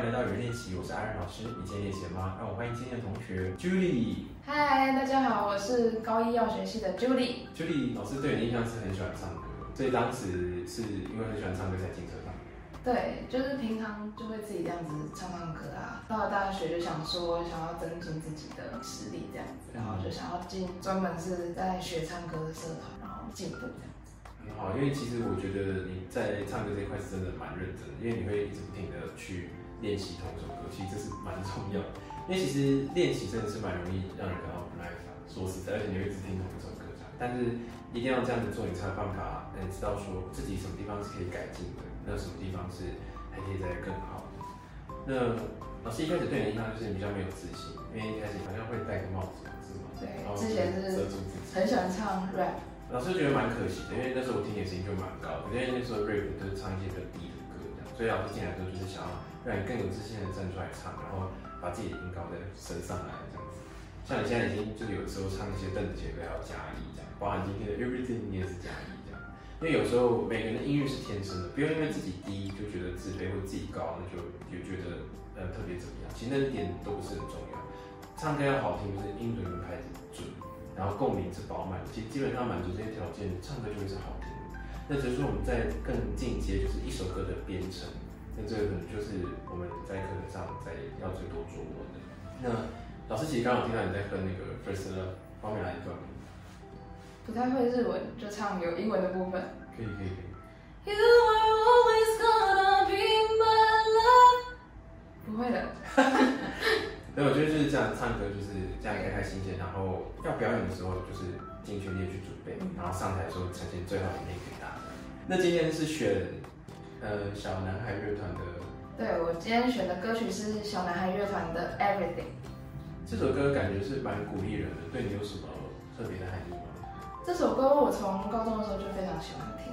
迎来到语言练习，我是安然老师。你今天练习了吗？让我欢迎今天的同学 Julie。嗨，大家好，我是高一药学系的 Julie。Julie 老师对你的印象是很喜欢唱歌，所以当时是因为很喜欢唱歌才进社团。对，就是平常就会自己这样子唱唱歌啊。到了大学就想说想要增进自己的实力这样子，然后就想要进专门是在学唱歌的社团，然后进步这样子。很好，因为其实我觉得你在唱歌这一块是真的蛮认真的，因为你会一直不停的去练习同一首歌，其实这是蛮重要的。因为其实练习真的是蛮容易让人感到不耐烦，说实在，而且你会一直听同一首歌唱，但是一定要这样子做，你才有办法，嗯，知道说自己什么地方是可以改进的，那什么地方是还可以再更好的。那老师一开始对你的印象就是你比较没有自信，因为一开始好像会戴个帽子，是吗？对然后之前是遮住自己。很喜欢唱 rap，老师觉得蛮可惜的，因为那时候我听你的声音就蛮高的，因为那时候 rap 都是唱一些比较低所以老师进来之后就是想要让你更有自信的站出来唱，然后把自己的音高再升上来这样子。像你现在已经就是有时候唱一些邓紫棋的歌要加一这样，包含今天的 Everything 你也是加一这样，因为有时候每个人的音域是天生的，不用因为自己低就觉得自卑，或自己高那就就觉得呃特别怎么样，其实那一点都不是很重要。唱歌要好听，就是音准跟拍子准。然后共鸣是饱满，其实基本上满足这些条件，唱歌就会是好听。那只是说我们在更进阶，就是一首歌的编程，那这个可能就是我们在课堂上在要最多琢磨的。那老师其实刚好听到你在哼那个 First Love 方面来一段，不太会日文，就唱有英文的部分。可以可以可以。You are always gonna be my love。不会的，所以我觉得就是这样，唱歌就是这样开开心心，然后要表演的时候就是尽全力去准备，然后上台的时候呈现最好的一面给大家。那今天是选呃小男孩乐团的对我今天选的歌曲是小男孩乐团的 Everything。这首歌，感觉是蛮鼓励人的，对你有什么特别的含义吗？这首歌我从高中的时候就非常喜欢听。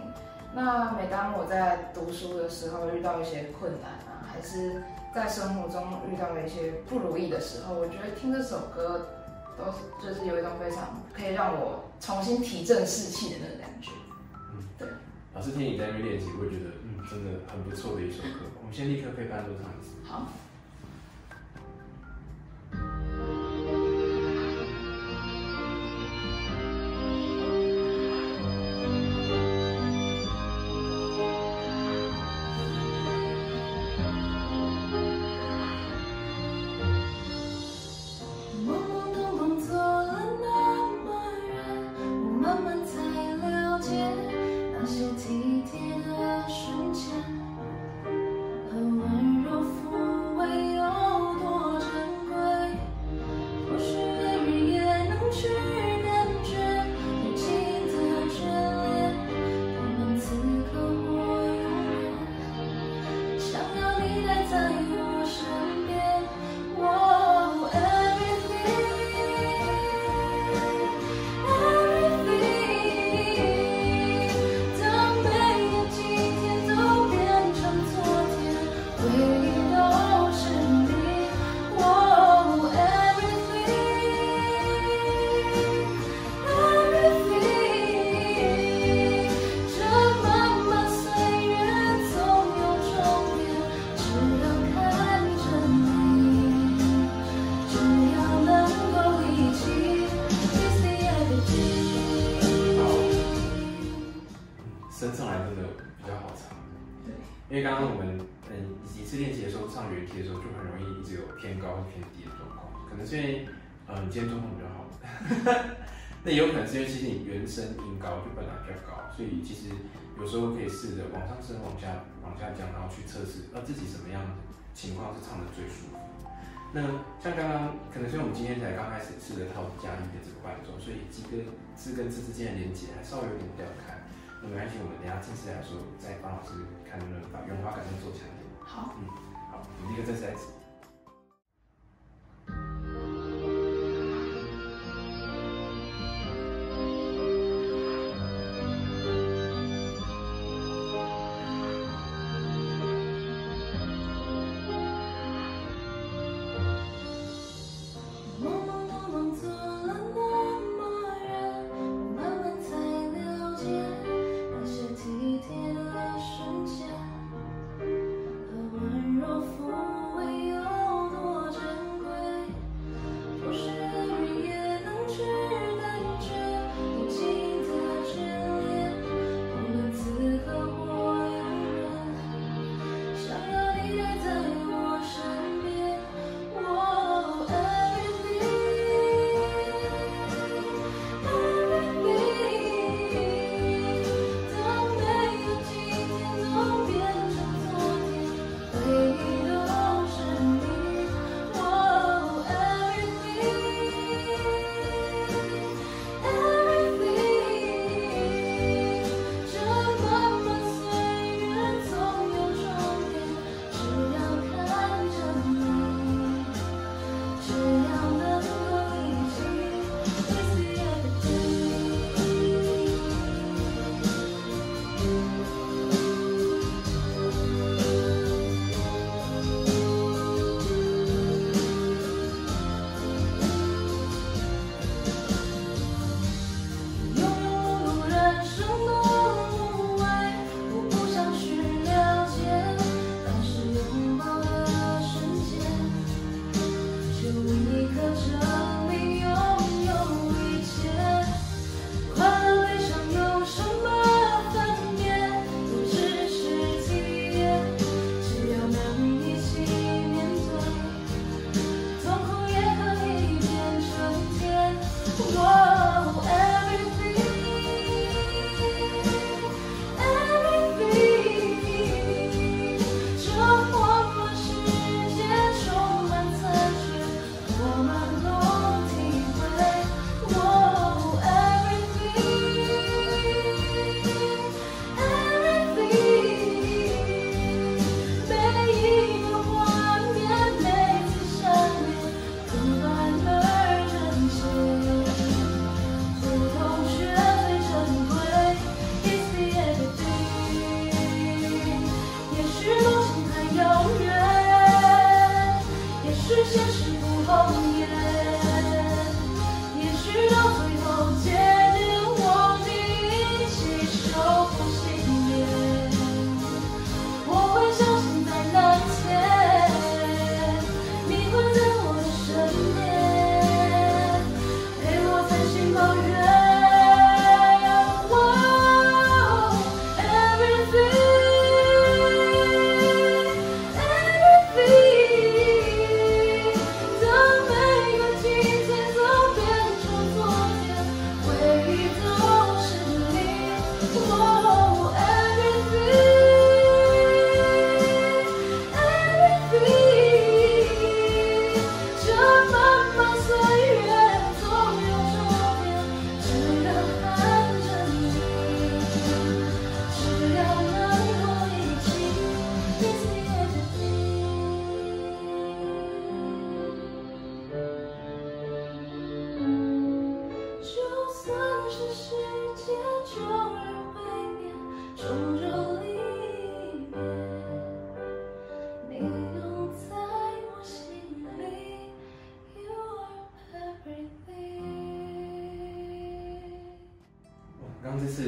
那每当我在读书的时候遇到一些困难啊，还是在生活中遇到了一些不如意的时候，我觉得听这首歌都是就是有一种非常可以让我重新提振士气的那种感觉。嗯，对老师听你在那边练习，会觉得嗯，真的很不错的一首歌。我们先立刻配伴奏唱一次。好。的时候，就很容易一直有偏高或偏低的状况，可能是因为呃你今天状况比较好，那也有可能是因为其实你原声音高就本来比较高，所以其实有时候可以试着往上升、往下往下降，然后去测试呃自己什么样的情况是唱的最舒服。那像刚刚可能是因为我们今天才刚开始试着套加一的这个伴奏，所以几个字跟字之间的连接还稍微有点掉开。那没关系，我们等下正式来的时候再帮老师看能不能把圆滑感再做强一点。好。好，我们一个正式开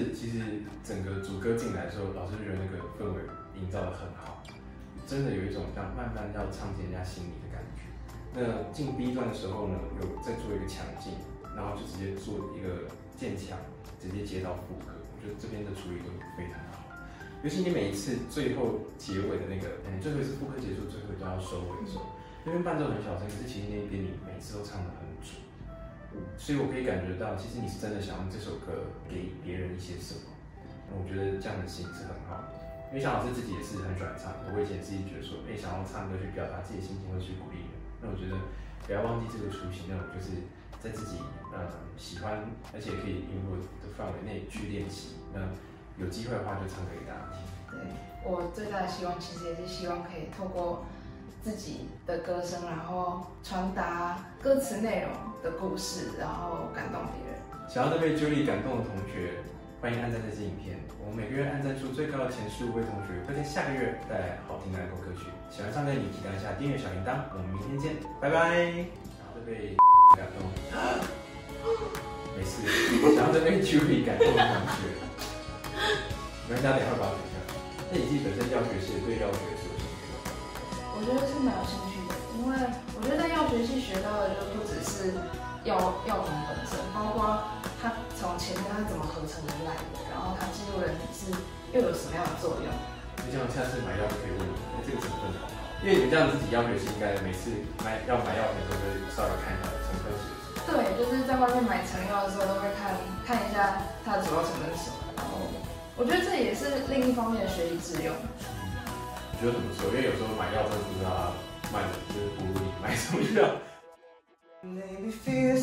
次其实整个主歌进来的时候，老师觉得那个氛围营造的很好，真的有一种像慢慢要唱进人家心里的感觉。那进 B 段的时候呢，有再做一个强劲，然后就直接做一个渐强，直接接到副歌，我觉得这边的处理都非常好。尤其你每一次最后结尾的那个，嗯，最后一次副歌结束，最后都要收尾的时候，那边伴奏很小声，可是其实那边你每次都唱的很准。所以我可以感觉到，其实你是真的想用这首歌给别人一些什么。那我觉得这样的心是很好。因为小老师自己也是很喜欢唱的，我以前自己觉得说，哎、想要唱歌去表达自己的心情，或去鼓励人。那我觉得不要忘记这个初心，那种就是在自己呃喜欢，而且可以应付的范围内去练习。那有机会的话，就唱歌给大家听。对我最大的希望，其实也是希望可以透过自己的歌声，然后传达歌词内容的故事，然后感动别人。想要被 Julie 感动的同学，欢迎按赞这支影片。我们每个月按赞数最高的前十五位同学，会在下个月带来好听的爱国歌曲。喜欢唱歌的你，记得按下订阅小铃铛。我们明天见，拜拜。想要被 感动，没事。想要被 Julie 感动的同学，没关系，等一下把它剪掉。那你自己本身药学系对药学是有兴趣吗？我觉得是蛮有兴趣的，因为我觉得在药学系学到的就不只是药药品本身，包括它从前面它怎么合成而来的，然后它进入人体是又有什么样的作用。你这样下次买药就可以问你，哎，这个成分好不好？因为你们这样自己药学系应该每次买要买药品都会稍微看一下成分写什么。对，就是在外面买成药的时候都会看看一下它的主要成分是什么，然后我觉得这也是另一方面的学以致用。觉得很不错因为有时候买药真的不知道卖的就是不如你买什么药 maybe feel